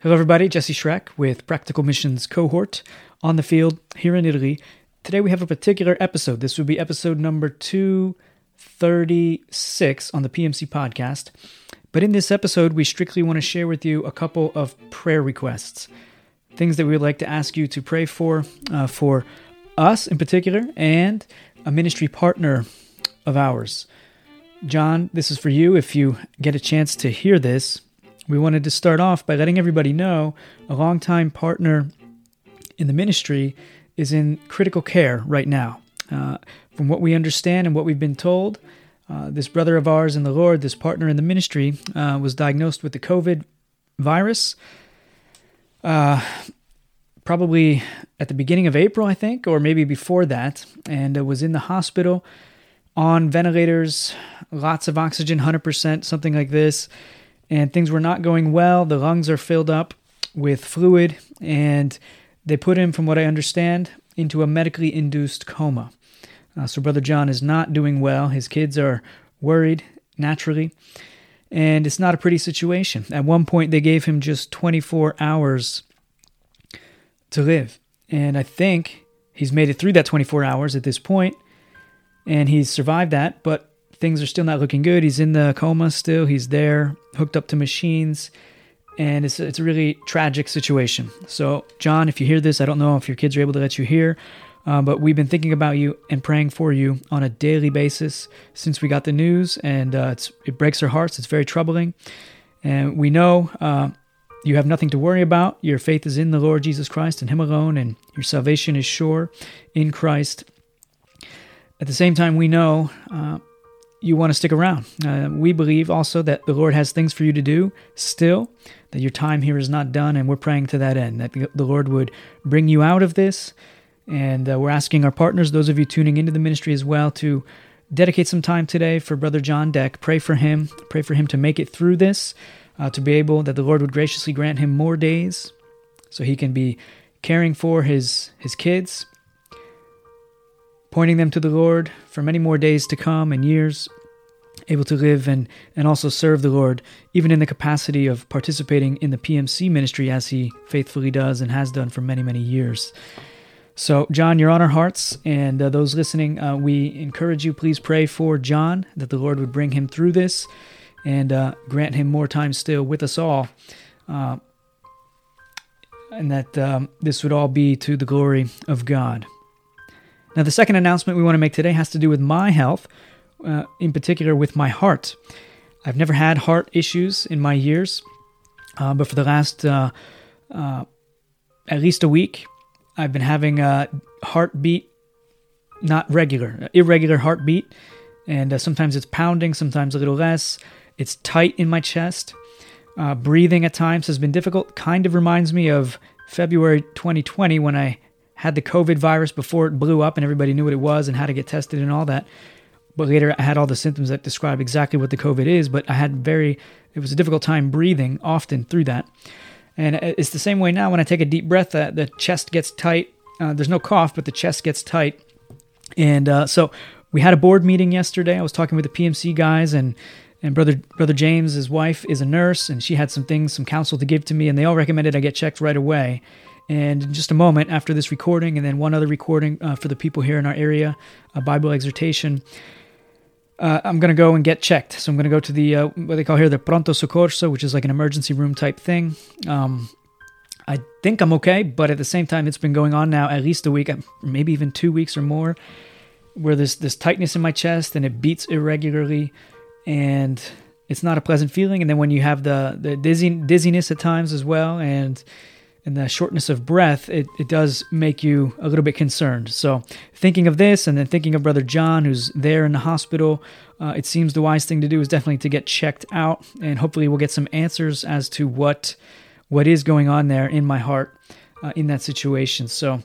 Hello, everybody. Jesse Schreck with Practical Missions Cohort on the field here in Italy. Today we have a particular episode. This would be episode number 236 on the PMC podcast. But in this episode, we strictly want to share with you a couple of prayer requests, things that we would like to ask you to pray for, uh, for us in particular, and a ministry partner of ours. John, this is for you. If you get a chance to hear this, we wanted to start off by letting everybody know a longtime partner in the ministry is in critical care right now. Uh, from what we understand and what we've been told, uh, this brother of ours in the Lord, this partner in the ministry, uh, was diagnosed with the COVID virus. Uh, probably at the beginning of April, I think, or maybe before that, and was in the hospital on ventilators, lots of oxygen, 100%, something like this. And things were not going well. The lungs are filled up with fluid, and they put him, from what I understand, into a medically induced coma. Uh, so, Brother John is not doing well. His kids are worried, naturally, and it's not a pretty situation. At one point, they gave him just 24 hours to live. And I think he's made it through that 24 hours at this point, and he's survived that, but things are still not looking good. He's in the coma still, he's there, hooked up to machines. And it's, it's a really tragic situation. So, John, if you hear this, I don't know if your kids are able to let you hear, uh, but we've been thinking about you and praying for you on a daily basis since we got the news, and uh, it breaks our hearts. It's very troubling. And we know uh, you have nothing to worry about. Your faith is in the Lord Jesus Christ and Him alone, and your salvation is sure in Christ. At the same time, we know uh, you want to stick around. Uh, we believe also that the Lord has things for you to do still, that your time here is not done, and we're praying to that end, that the Lord would bring you out of this and uh, we're asking our partners, those of you tuning into the ministry as well, to dedicate some time today for Brother John Deck. Pray for him. Pray for him to make it through this, uh, to be able that the Lord would graciously grant him more days, so he can be caring for his his kids, pointing them to the Lord for many more days to come and years, able to live and and also serve the Lord, even in the capacity of participating in the PMC ministry as he faithfully does and has done for many many years. So, John, you're on our hearts, and uh, those listening, uh, we encourage you, please pray for John that the Lord would bring him through this and uh, grant him more time still with us all, uh, and that um, this would all be to the glory of God. Now, the second announcement we want to make today has to do with my health, uh, in particular with my heart. I've never had heart issues in my years, uh, but for the last at least a week, I've been having a heartbeat, not regular, irregular heartbeat, and uh, sometimes it's pounding, sometimes a little less. It's tight in my chest. Uh, breathing at times has been difficult. Kind of reminds me of February 2020 when I had the COVID virus before it blew up and everybody knew what it was and how to get tested and all that. But later I had all the symptoms that describe exactly what the COVID is, but I had very, it was a difficult time breathing often through that. And it's the same way now when I take a deep breath, uh, the chest gets tight. Uh, there's no cough, but the chest gets tight. And uh, so we had a board meeting yesterday. I was talking with the PMC guys, and and brother brother James, his wife, is a nurse, and she had some things, some counsel to give to me, and they all recommended I get checked right away. And in just a moment after this recording, and then one other recording uh, for the people here in our area, a Bible exhortation uh, I'm going to go and get checked. So I'm going to go to the, uh, what they call here, the pronto soccorso, which is like an emergency room type thing. Um, I think I'm okay, but at the same time, it's been going on now at least a week, maybe even two weeks or more, where there's this tightness in my chest and it beats irregularly, and it's not a pleasant feeling. And then when you have the the dizzy, dizziness at times as well, and and the shortness of breath, it, it does make you a little bit concerned. So, thinking of this and then thinking of Brother John, who's there in the hospital, uh, it seems the wise thing to do is definitely to get checked out, and hopefully, we'll get some answers as to what what is going on there in my heart uh, in that situation. So,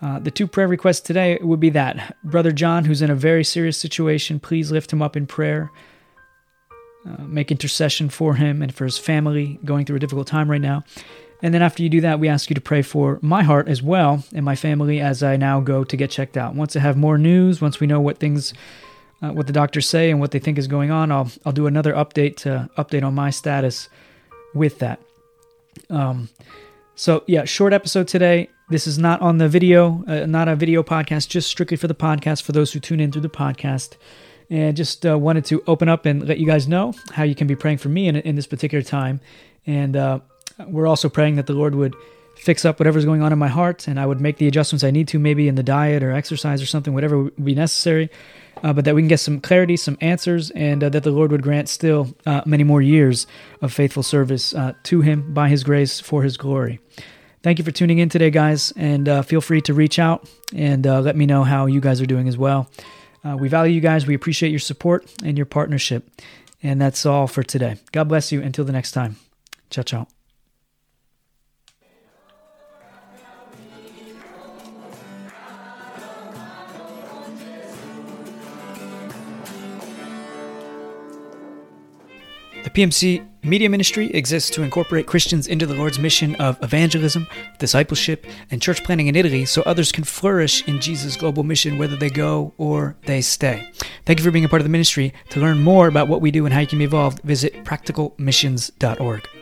uh, the two prayer requests today would be that Brother John, who's in a very serious situation, please lift him up in prayer. Uh, make intercession for him and for his family going through a difficult time right now. And then after you do that, we ask you to pray for my heart as well and my family as I now go to get checked out. Once I have more news, once we know what things, uh, what the doctors say and what they think is going on, I'll I'll do another update to update on my status with that. Um, so yeah, short episode today. This is not on the video, uh, not a video podcast, just strictly for the podcast for those who tune in through the podcast. And just uh, wanted to open up and let you guys know how you can be praying for me in, in this particular time. And uh, we're also praying that the Lord would fix up whatever's going on in my heart and I would make the adjustments I need to, maybe in the diet or exercise or something, whatever would be necessary. Uh, but that we can get some clarity, some answers, and uh, that the Lord would grant still uh, many more years of faithful service uh, to Him by His grace for His glory. Thank you for tuning in today, guys, and uh, feel free to reach out and uh, let me know how you guys are doing as well. we value you guys. We appreciate your support and your partnership. And that's all for today. God bless you. Until the next time. Ciao, ciao. PMC Media Ministry exists to incorporate Christians into the Lord's mission of evangelism, discipleship, and church planting in Italy so others can flourish in Jesus' global mission whether they go or they stay. Thank you for being a part of the ministry. To learn more about what we do and how you can be involved, visit practicalmissions.org.